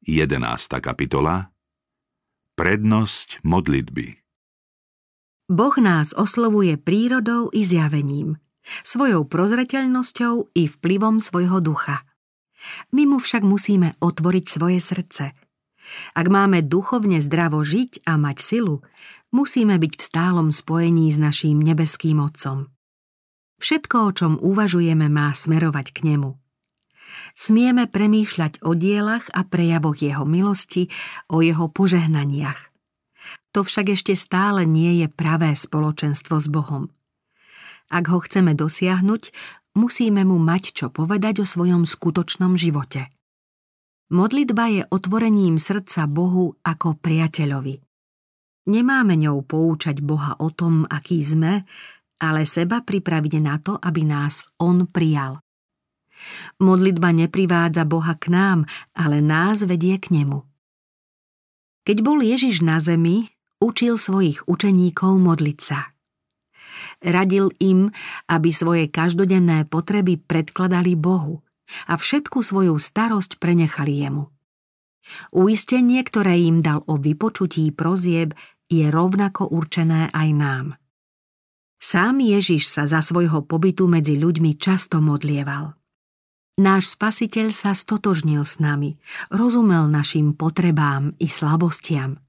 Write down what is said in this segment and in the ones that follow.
11. kapitola Prednosť modlitby Boh nás oslovuje prírodou i zjavením, svojou prozreteľnosťou i vplyvom svojho ducha. My mu však musíme otvoriť svoje srdce. Ak máme duchovne zdravo žiť a mať silu, musíme byť v stálom spojení s naším nebeským Otcom. Všetko, o čom uvažujeme, má smerovať k nemu – smieme premýšľať o dielach a prejavoch jeho milosti, o jeho požehnaniach. To však ešte stále nie je pravé spoločenstvo s Bohom. Ak ho chceme dosiahnuť, musíme mu mať čo povedať o svojom skutočnom živote. Modlitba je otvorením srdca Bohu ako priateľovi. Nemáme ňou poučať Boha o tom, aký sme, ale seba pripraviť na to, aby nás On prijal. Modlitba neprivádza Boha k nám, ale nás vedie k nemu. Keď bol Ježiš na zemi, učil svojich učeníkov modliť sa. Radil im, aby svoje každodenné potreby predkladali Bohu a všetku svoju starosť prenechali jemu. Uistenie, ktoré im dal o vypočutí prozieb, je rovnako určené aj nám. Sám Ježiš sa za svojho pobytu medzi ľuďmi často modlieval. Náš spasiteľ sa stotožnil s nami, rozumel našim potrebám i slabostiam.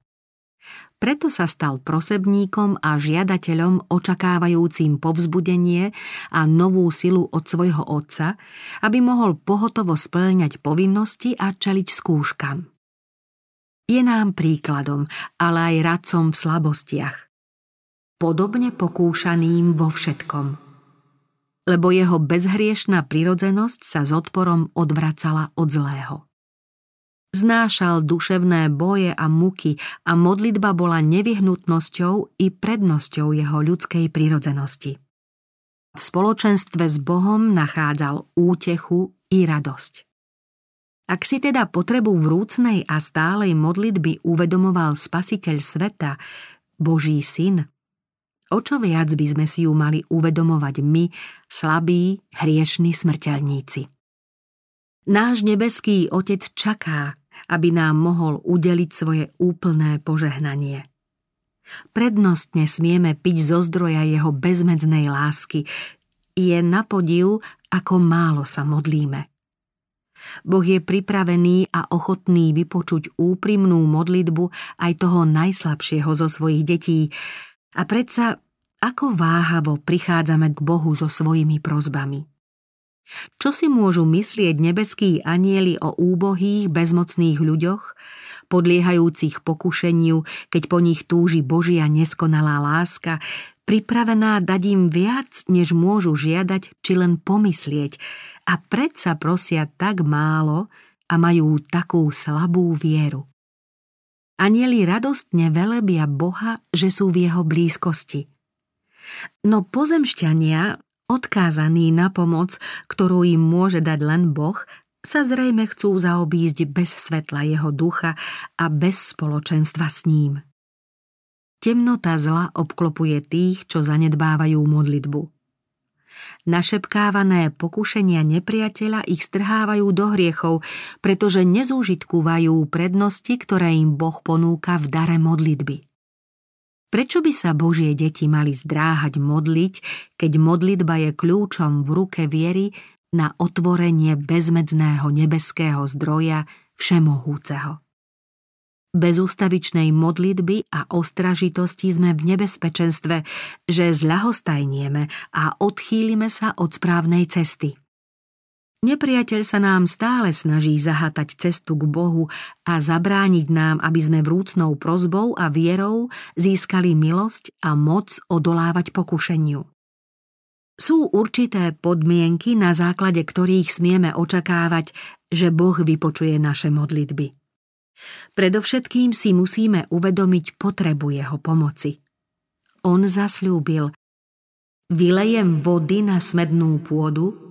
Preto sa stal prosebníkom a žiadateľom očakávajúcim povzbudenie a novú silu od svojho otca, aby mohol pohotovo splňať povinnosti a čeliť skúškam. Je nám príkladom, ale aj radcom v slabostiach. Podobne pokúšaným vo všetkom – lebo jeho bezhriešná prirodzenosť sa s odporom odvracala od zlého. Znášal duševné boje a muky a modlitba bola nevyhnutnosťou i prednosťou jeho ľudskej prirodzenosti. V spoločenstve s Bohom nachádzal útechu i radosť. Ak si teda potrebu vrúcnej a stálej modlitby uvedomoval Spasiteľ sveta, Boží syn, O čo viac by sme si ju mali uvedomovať my, slabí, hriešní smrteľníci. Náš nebeský Otec čaká, aby nám mohol udeliť svoje úplné požehnanie. Prednostne smieme piť zo zdroja jeho bezmedznej lásky. Je na podiv, ako málo sa modlíme. Boh je pripravený a ochotný vypočuť úprimnú modlitbu aj toho najslabšieho zo svojich detí, a predsa, ako váhavo prichádzame k Bohu so svojimi prozbami. Čo si môžu myslieť nebeskí anieli o úbohých, bezmocných ľuďoch, podliehajúcich pokušeniu, keď po nich túži Božia neskonalá láska, pripravená dať im viac, než môžu žiadať či len pomyslieť, a predsa prosia tak málo a majú takú slabú vieru. Anieli radostne velebia Boha, že sú v jeho blízkosti. No pozemšťania, odkázaní na pomoc, ktorú im môže dať len Boh, sa zrejme chcú zaobísť bez svetla jeho ducha a bez spoločenstva s ním. Temnota zla obklopuje tých, čo zanedbávajú modlitbu. Našepkávané pokušenia nepriateľa ich strhávajú do hriechov, pretože nezúžitkúvajú prednosti, ktoré im Boh ponúka v dare modlitby. Prečo by sa Božie deti mali zdráhať modliť, keď modlitba je kľúčom v ruke viery na otvorenie bezmedzného nebeského zdroja Všemohúceho? Bez ústavičnej modlitby a ostražitosti sme v nebezpečenstve, že zľahostajnieme a odchýlime sa od správnej cesty. Nepriateľ sa nám stále snaží zahatať cestu k Bohu a zabrániť nám, aby sme vrúcnou prozbou a vierou získali milosť a moc odolávať pokušeniu. Sú určité podmienky, na základe ktorých smieme očakávať, že Boh vypočuje naše modlitby. Predovšetkým si musíme uvedomiť potrebu jeho pomoci. On zasľúbil, vylejem vody na smednú pôdu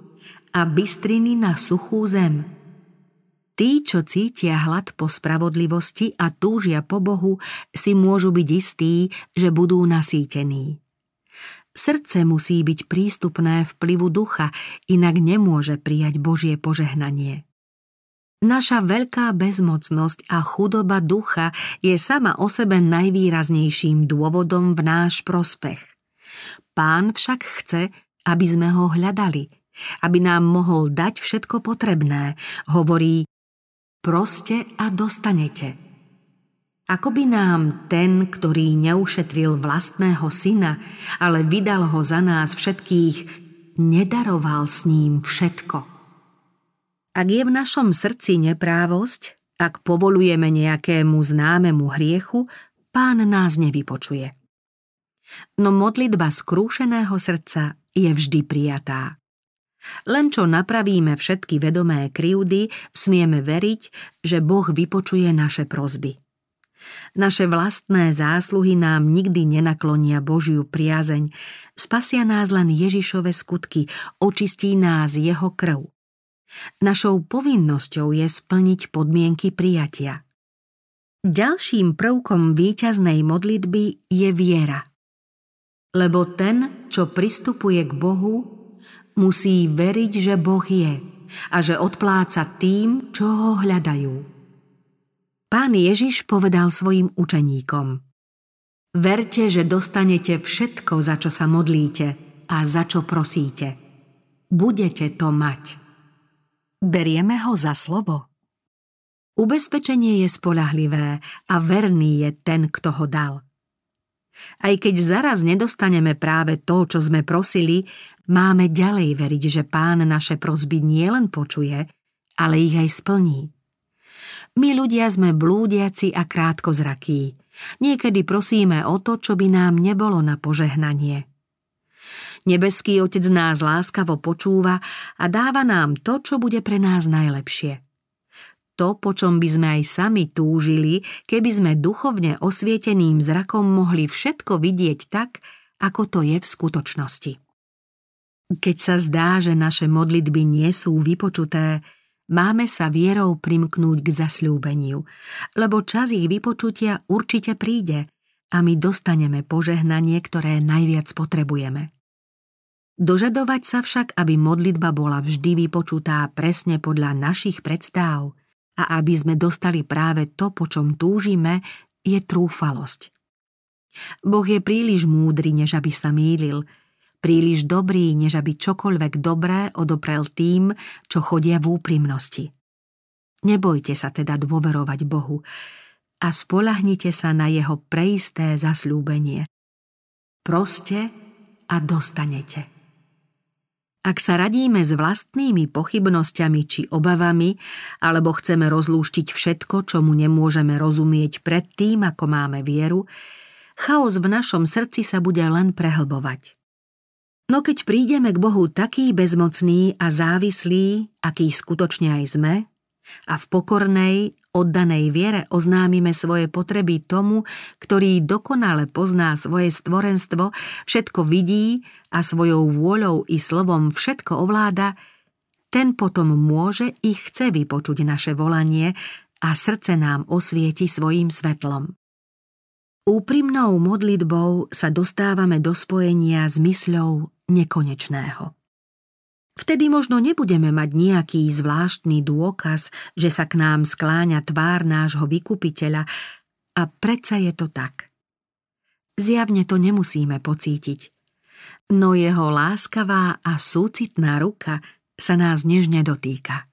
a bystriny na suchú zem. Tí, čo cítia hlad po spravodlivosti a túžia po Bohu, si môžu byť istí, že budú nasýtení. Srdce musí byť prístupné vplyvu ducha, inak nemôže prijať Božie požehnanie. Naša veľká bezmocnosť a chudoba ducha je sama o sebe najvýraznejším dôvodom v náš prospech. Pán však chce, aby sme ho hľadali, aby nám mohol dať všetko potrebné. Hovorí, proste a dostanete. Ako by nám ten, ktorý neušetril vlastného syna, ale vydal ho za nás všetkých, nedaroval s ním všetko. Ak je v našom srdci neprávosť, ak povolujeme nejakému známemu hriechu, pán nás nevypočuje. No modlitba skrúšeného srdca je vždy prijatá. Len čo napravíme všetky vedomé krivdy, smieme veriť, že Boh vypočuje naše prozby. Naše vlastné zásluhy nám nikdy nenaklonia Božiu priazeň, spasia nás len Ježišove skutky, očistí nás jeho krv. Našou povinnosťou je splniť podmienky prijatia. Ďalším prvkom víťaznej modlitby je viera. Lebo ten, čo pristupuje k Bohu, musí veriť, že Boh je a že odpláca tým, čo ho hľadajú. Pán Ježiš povedal svojim učeníkom Verte, že dostanete všetko, za čo sa modlíte a za čo prosíte. Budete to mať. Berieme ho za slovo. Ubezpečenie je spolahlivé a verný je ten, kto ho dal. Aj keď zaraz nedostaneme práve to, čo sme prosili, máme ďalej veriť, že pán naše prosby nielen počuje, ale ich aj splní. My ľudia sme blúdiaci a krátkozrakí. Niekedy prosíme o to, čo by nám nebolo na požehnanie. Nebeský Otec nás láskavo počúva a dáva nám to, čo bude pre nás najlepšie. To, po čom by sme aj sami túžili, keby sme duchovne osvieteným zrakom mohli všetko vidieť tak, ako to je v skutočnosti. Keď sa zdá, že naše modlitby nie sú vypočuté, máme sa vierou primknúť k zasľúbeniu, lebo čas ich vypočutia určite príde a my dostaneme požehnanie, ktoré najviac potrebujeme. Dožadovať sa však, aby modlitba bola vždy vypočutá presne podľa našich predstáv a aby sme dostali práve to, po čom túžime, je trúfalosť. Boh je príliš múdry, než aby sa mýlil, príliš dobrý, než aby čokoľvek dobré odoprel tým, čo chodia v úprimnosti. Nebojte sa teda dôverovať Bohu a spolahnite sa na jeho preisté zasľúbenie. Proste a dostanete. Ak sa radíme s vlastnými pochybnosťami či obavami, alebo chceme rozlúštiť všetko, čomu nemôžeme rozumieť pred tým, ako máme vieru, chaos v našom srdci sa bude len prehlbovať. No keď prídeme k Bohu taký bezmocný a závislý, aký skutočne aj sme, a v pokornej, oddanej viere oznámime svoje potreby tomu, ktorý dokonale pozná svoje stvorenstvo, všetko vidí a svojou vôľou i slovom všetko ovláda, ten potom môže i chce vypočuť naše volanie a srdce nám osvieti svojim svetlom. Úprimnou modlitbou sa dostávame do spojenia s mysľou nekonečného. Vtedy možno nebudeme mať nejaký zvláštny dôkaz, že sa k nám skláňa tvár nášho vykupiteľa a predsa je to tak. Zjavne to nemusíme pocítiť, no jeho láskavá a súcitná ruka sa nás nežne dotýka.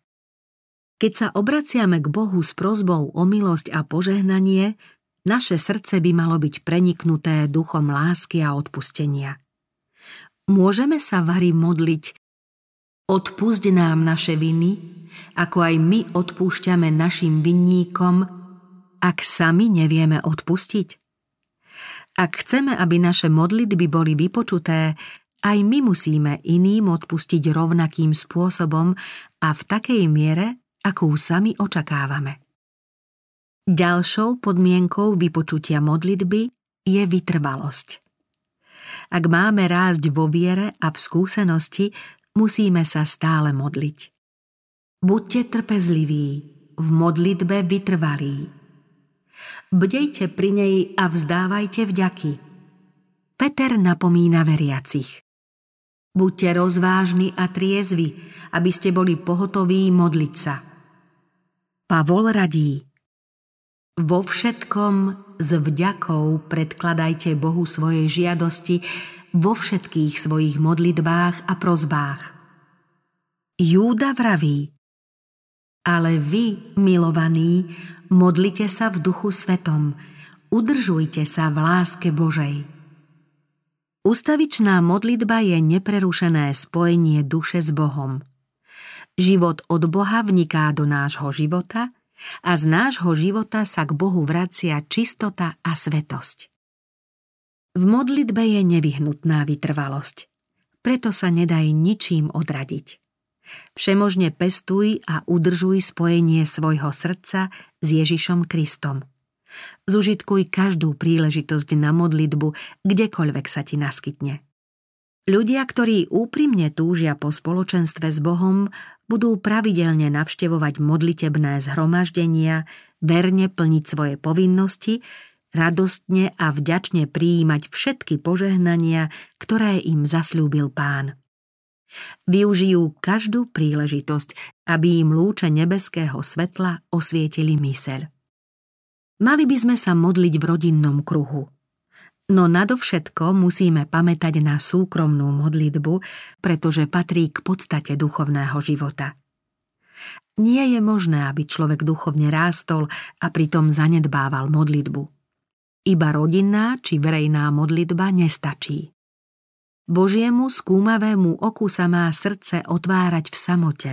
Keď sa obraciame k Bohu s prozbou o milosť a požehnanie, naše srdce by malo byť preniknuté duchom lásky a odpustenia. Môžeme sa vari modliť Odpusť nám naše viny, ako aj my odpúšťame našim vinníkom, ak sami nevieme odpustiť. Ak chceme, aby naše modlitby boli vypočuté, aj my musíme iným odpustiť rovnakým spôsobom a v takej miere, akú sami očakávame. Ďalšou podmienkou vypočutia modlitby je vytrvalosť. Ak máme rásť vo viere a v skúsenosti, musíme sa stále modliť. Buďte trpezliví, v modlitbe vytrvalí. Bdejte pri nej a vzdávajte vďaky. Peter napomína veriacich. Buďte rozvážni a triezvi, aby ste boli pohotoví modliť sa. Pavol radí Vo všetkom s vďakou predkladajte Bohu svoje žiadosti vo všetkých svojich modlitbách a prozbách. Júda vraví Ale vy, milovaní, modlite sa v duchu svetom, udržujte sa v láske Božej. Ustavičná modlitba je neprerušené spojenie duše s Bohom. Život od Boha vniká do nášho života a z nášho života sa k Bohu vracia čistota a svetosť. V modlitbe je nevyhnutná vytrvalosť, preto sa nedaj ničím odradiť. Všemožne pestuj a udržuj spojenie svojho srdca s Ježišom Kristom. Zužitkuj každú príležitosť na modlitbu, kdekoľvek sa ti naskytne. Ľudia, ktorí úprimne túžia po spoločenstve s Bohom, budú pravidelne navštevovať modlitebné zhromaždenia, verne plniť svoje povinnosti, radostne a vďačne prijímať všetky požehnania, ktoré im zaslúbil pán. Využijú každú príležitosť, aby im lúče nebeského svetla osvietili myseľ. Mali by sme sa modliť v rodinnom kruhu. No nadovšetko musíme pamätať na súkromnú modlitbu, pretože patrí k podstate duchovného života. Nie je možné, aby človek duchovne rástol a pritom zanedbával modlitbu. Iba rodinná či verejná modlitba nestačí. Božiemu skúmavému oku sa má srdce otvárať v samote.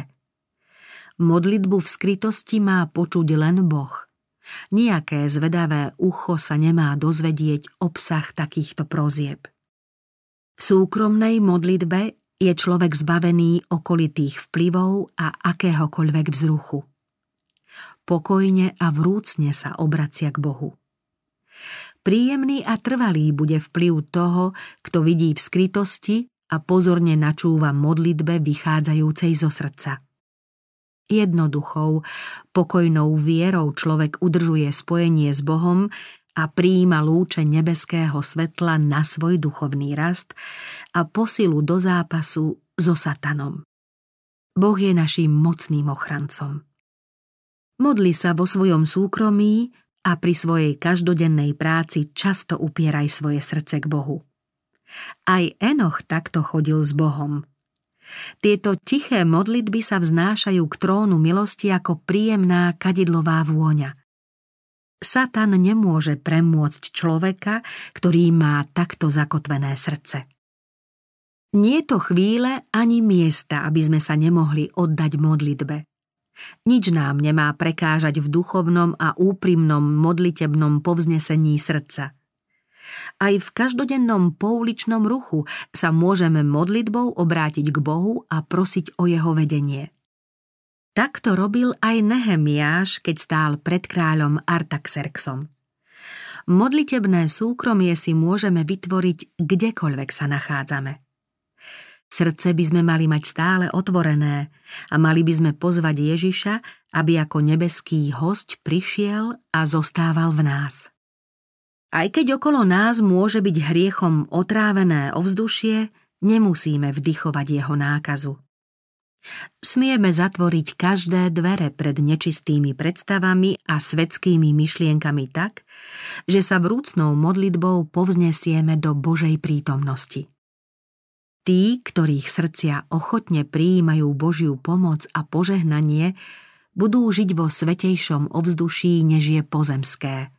Modlitbu v skrytosti má počuť len Boh – Nijaké zvedavé ucho sa nemá dozvedieť obsah takýchto prozieb. V súkromnej modlitbe je človek zbavený okolitých vplyvov a akéhokoľvek vzruchu. Pokojne a vrúcne sa obracia k Bohu. Príjemný a trvalý bude vplyv toho, kto vidí v skrytosti a pozorne načúva modlitbe vychádzajúcej zo srdca. Jednoduchou, pokojnou vierou človek udržuje spojenie s Bohom a prijíma lúče nebeského svetla na svoj duchovný rast a posilu do zápasu so satanom. Boh je našim mocným ochrancom. Modli sa vo svojom súkromí a pri svojej každodennej práci často upieraj svoje srdce k Bohu. Aj Enoch takto chodil s Bohom – tieto tiché modlitby sa vznášajú k trónu milosti ako príjemná kadidlová vôňa. Satan nemôže premôcť človeka, ktorý má takto zakotvené srdce. Nie to chvíle ani miesta, aby sme sa nemohli oddať modlitbe. Nič nám nemá prekážať v duchovnom a úprimnom modlitebnom povznesení srdca – aj v každodennom pouličnom ruchu sa môžeme modlitbou obrátiť k Bohu a prosiť o jeho vedenie. Takto robil aj Nehemiáš, keď stál pred kráľom Artaxerxom. Modlitebné súkromie si môžeme vytvoriť kdekoľvek sa nachádzame. Srdce by sme mali mať stále otvorené a mali by sme pozvať Ježiša, aby ako nebeský host prišiel a zostával v nás. Aj keď okolo nás môže byť hriechom otrávené ovzdušie, nemusíme vdychovať jeho nákazu. Smieme zatvoriť každé dvere pred nečistými predstavami a svetskými myšlienkami tak, že sa vrúcnou modlitbou povznesieme do Božej prítomnosti. Tí, ktorých srdcia ochotne prijímajú Božiu pomoc a požehnanie, budú žiť vo svetejšom ovzduší, než je pozemské –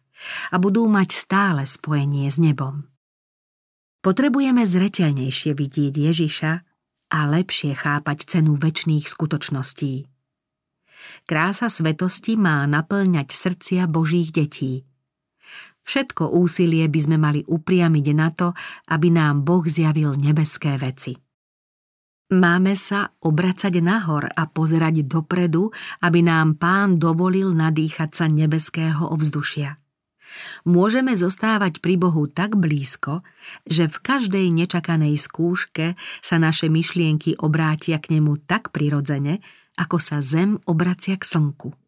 a budú mať stále spojenie s nebom. Potrebujeme zreteľnejšie vidieť Ježiša a lepšie chápať cenu väčšných skutočností. Krása svetosti má naplňať srdcia Božích detí. Všetko úsilie by sme mali upriamiť na to, aby nám Boh zjavil nebeské veci. Máme sa obracať nahor a pozerať dopredu, aby nám pán dovolil nadýchať sa nebeského ovzdušia. Môžeme zostávať pri Bohu tak blízko, že v každej nečakanej skúške sa naše myšlienky obrátia k nemu tak prirodzene, ako sa zem obracia k slnku.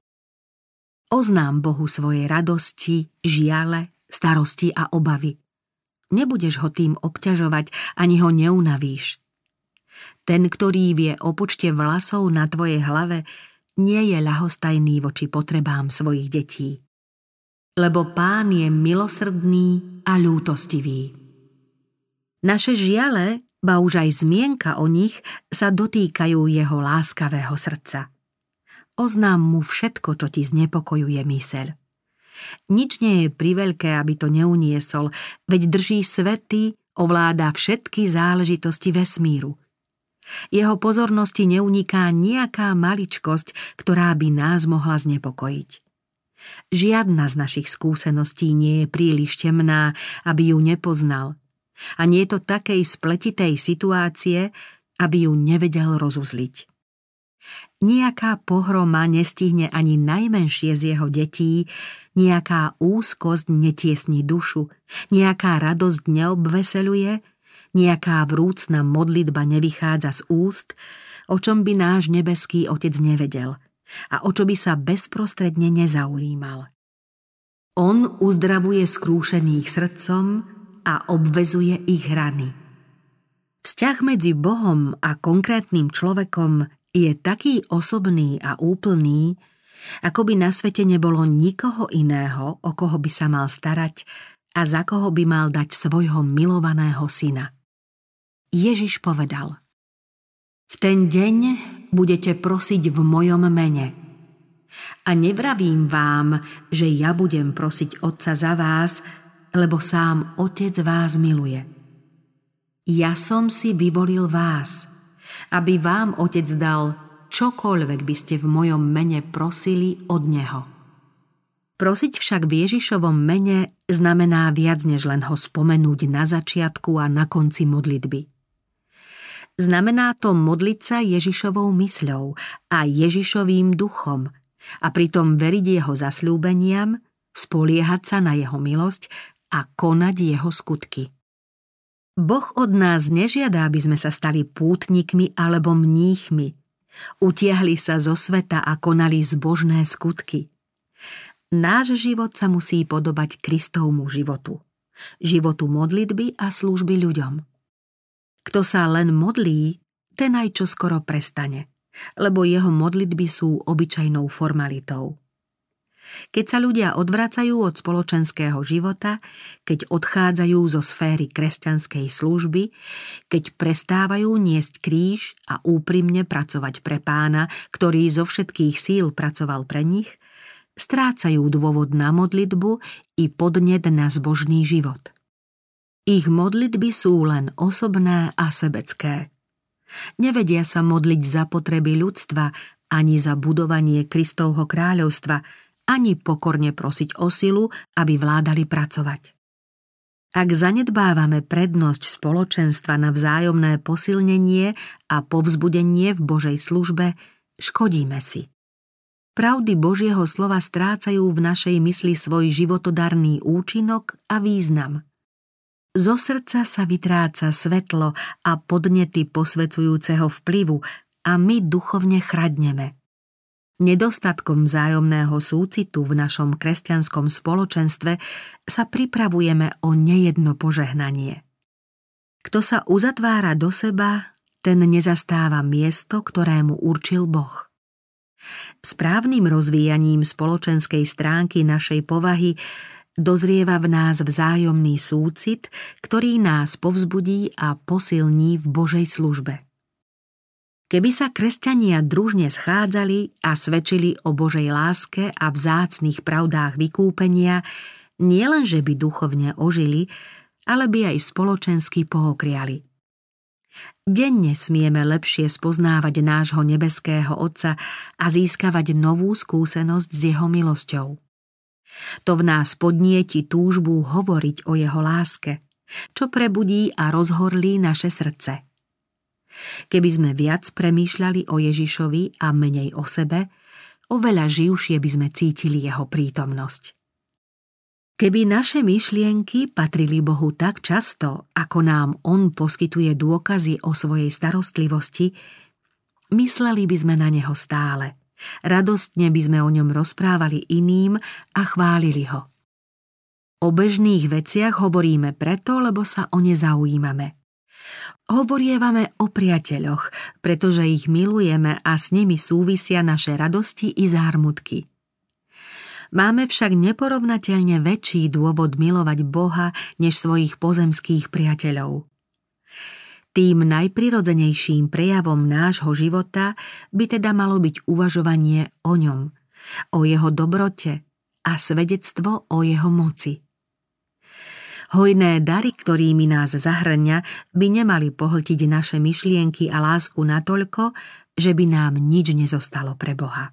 Oznám Bohu svoje radosti, žiale, starosti a obavy. Nebudeš ho tým obťažovať, ani ho neunavíš. Ten, ktorý vie o počte vlasov na tvojej hlave, nie je ľahostajný voči potrebám svojich detí. Lebo pán je milosrdný a ľútostivý. Naše žiale, ba už aj zmienka o nich, sa dotýkajú jeho láskavého srdca. Oznám mu všetko, čo ti znepokojuje myseľ. Nič nie je priveľké, aby to neuniesol, veď drží svety, ovláda všetky záležitosti vesmíru – jeho pozornosti neuniká nejaká maličkosť, ktorá by nás mohla znepokojiť. Žiadna z našich skúseností nie je príliš temná, aby ju nepoznal. A nie je to takej spletitej situácie, aby ju nevedel rozuzliť. Nijaká pohroma nestihne ani najmenšie z jeho detí, nejaká úzkosť netiesni dušu, nejaká radosť neobveseluje, Nejaká vrúcna modlitba nevychádza z úst, o čom by náš nebeský Otec nevedel a o čo by sa bezprostredne nezaujímal. On uzdravuje skrúšených srdcom a obvezuje ich rany. Vzťah medzi Bohom a konkrétnym človekom je taký osobný a úplný, ako by na svete nebolo nikoho iného, o koho by sa mal starať a za koho by mal dať svojho milovaného syna. Ježiš povedal V ten deň budete prosiť v mojom mene. A nevravím vám, že ja budem prosiť Otca za vás, lebo sám Otec vás miluje. Ja som si vyvolil vás, aby vám Otec dal čokoľvek by ste v mojom mene prosili od Neho. Prosiť však v Ježišovom mene znamená viac než len ho spomenúť na začiatku a na konci modlitby. Znamená to modliť sa Ježišovou mysľou a Ježišovým duchom a pritom veriť jeho zasľúbeniam, spoliehať sa na jeho milosť a konať jeho skutky. Boh od nás nežiada, aby sme sa stali pútnikmi alebo mníchmi. Utiahli sa zo sveta a konali zbožné skutky. Náš život sa musí podobať Kristovmu životu. Životu modlitby a služby ľuďom. Kto sa len modlí, ten aj čo skoro prestane, lebo jeho modlitby sú obyčajnou formalitou. Keď sa ľudia odvracajú od spoločenského života, keď odchádzajú zo sféry kresťanskej služby, keď prestávajú niesť kríž a úprimne pracovať pre pána, ktorý zo všetkých síl pracoval pre nich, strácajú dôvod na modlitbu i podnet na zbožný život – ich modlitby sú len osobné a sebecké. Nevedia sa modliť za potreby ľudstva, ani za budovanie Kristovho kráľovstva, ani pokorne prosiť o silu, aby vládali pracovať. Ak zanedbávame prednosť spoločenstva na vzájomné posilnenie a povzbudenie v Božej službe, škodíme si. Pravdy Božieho slova strácajú v našej mysli svoj životodarný účinok a význam. Zo srdca sa vytráca svetlo a podnety posvecujúceho vplyvu a my duchovne chradneme. Nedostatkom vzájomného súcitu v našom kresťanskom spoločenstve sa pripravujeme o nejedno požehnanie. Kto sa uzatvára do seba, ten nezastáva miesto, ktorému určil Boh. Správnym rozvíjaním spoločenskej stránky našej povahy dozrieva v nás vzájomný súcit, ktorý nás povzbudí a posilní v Božej službe. Keby sa kresťania družne schádzali a svedčili o Božej láske a vzácných pravdách vykúpenia, nielenže by duchovne ožili, ale by aj spoločensky pohokriali. Denne smieme lepšie spoznávať nášho nebeského Otca a získavať novú skúsenosť s jeho milosťou. To v nás podnieti túžbu hovoriť o jeho láske, čo prebudí a rozhorlí naše srdce. Keby sme viac premýšľali o Ježišovi a menej o sebe, oveľa živšie by sme cítili jeho prítomnosť. Keby naše myšlienky patrili Bohu tak často, ako nám On poskytuje dôkazy o svojej starostlivosti, mysleli by sme na Neho stále – Radostne by sme o ňom rozprávali iným a chválili ho. O bežných veciach hovoríme preto, lebo sa o ne zaujímame. Hovorievame o priateľoch, pretože ich milujeme a s nimi súvisia naše radosti i zármutky. Máme však neporovnateľne väčší dôvod milovať Boha než svojich pozemských priateľov. Tým najprirodzenejším prejavom nášho života by teda malo byť uvažovanie o ňom, o jeho dobrote a svedectvo o jeho moci. Hojné dary, ktorými nás zahrňa, by nemali pohltiť naše myšlienky a lásku natoľko, že by nám nič nezostalo pre Boha.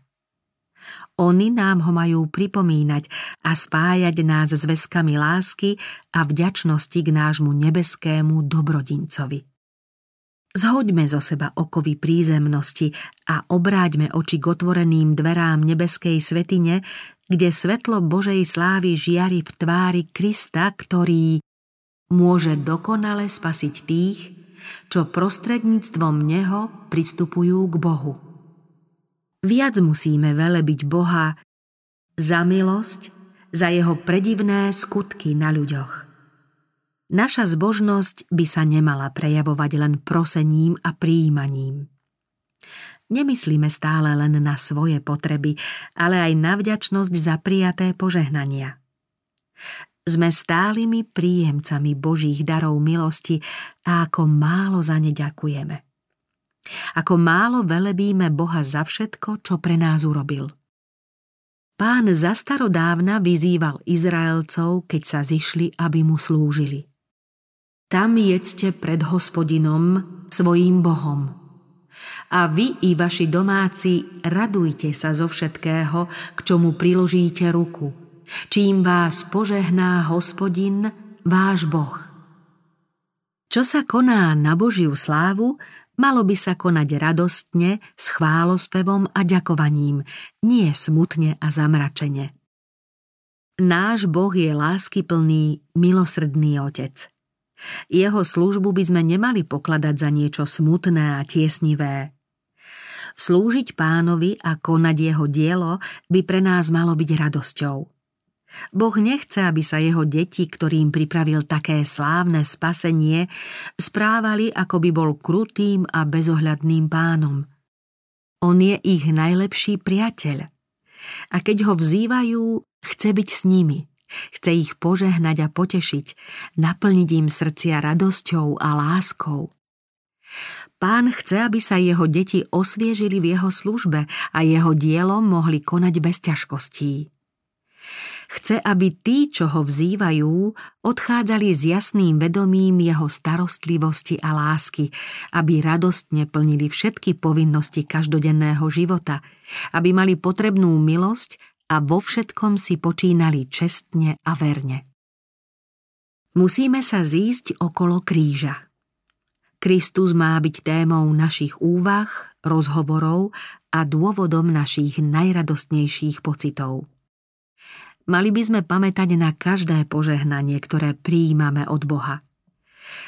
Oni nám ho majú pripomínať a spájať nás s väzkami lásky a vďačnosti k nášmu nebeskému dobrodincovi. Zhoďme zo seba okovy prízemnosti a obráťme oči k otvoreným dverám nebeskej svetine, kde svetlo Božej slávy žiari v tvári Krista, ktorý môže dokonale spasiť tých, čo prostredníctvom Neho pristupujú k Bohu. Viac musíme velebiť Boha za milosť, za jeho predivné skutky na ľuďoch. Naša zbožnosť by sa nemala prejavovať len prosením a príjmaním. Nemyslíme stále len na svoje potreby, ale aj na vďačnosť za prijaté požehnania. Sme stálymi príjemcami Božích darov milosti a ako málo za ne ďakujeme. Ako málo velebíme Boha za všetko, čo pre nás urobil. Pán za starodávna vyzýval Izraelcov, keď sa zišli, aby mu slúžili. Tam jedzte pred hospodinom, svojím Bohom. A vy i vaši domáci radujte sa zo všetkého, k čomu priložíte ruku, čím vás požehná hospodin, váš Boh. Čo sa koná na Božiu slávu, malo by sa konať radostne, s chválospevom a ďakovaním, nie smutne a zamračene. Náš Boh je láskyplný, milosrdný Otec – jeho službu by sme nemali pokladať za niečo smutné a tiesnivé. Slúžiť pánovi a konať jeho dielo by pre nás malo byť radosťou. Boh nechce, aby sa jeho deti, ktorým pripravil také slávne spasenie, správali, ako by bol krutým a bezohľadným pánom. On je ich najlepší priateľ. A keď ho vzývajú, chce byť s nimi – Chce ich požehnať a potešiť, naplniť im srdcia radosťou a láskou. Pán chce, aby sa jeho deti osviežili v jeho službe a jeho dielom mohli konať bez ťažkostí. Chce, aby tí, čo ho vzývajú, odchádzali s jasným vedomím jeho starostlivosti a lásky, aby radostne plnili všetky povinnosti každodenného života, aby mali potrebnú milosť a vo všetkom si počínali čestne a verne. Musíme sa zísť okolo kríža. Kristus má byť témou našich úvah, rozhovorov a dôvodom našich najradostnejších pocitov. Mali by sme pamätať na každé požehnanie, ktoré prijímame od Boha –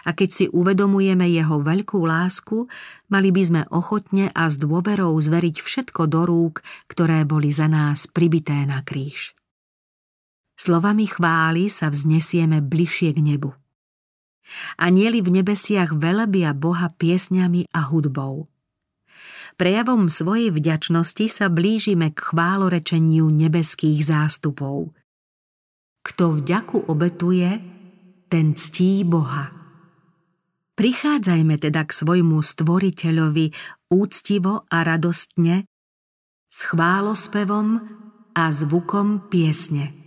a keď si uvedomujeme jeho veľkú lásku, mali by sme ochotne a s dôverou zveriť všetko do rúk, ktoré boli za nás pribité na kríž. Slovami chvály sa vznesieme bližšie k nebu. Anieli v nebesiach velebia Boha piesňami a hudbou. Prejavom svojej vďačnosti sa blížime k chválorečeniu nebeských zástupov. Kto vďaku obetuje, ten ctí Boha. Prichádzajme teda k svojmu stvoriteľovi úctivo a radostne, s chválospevom a zvukom piesne.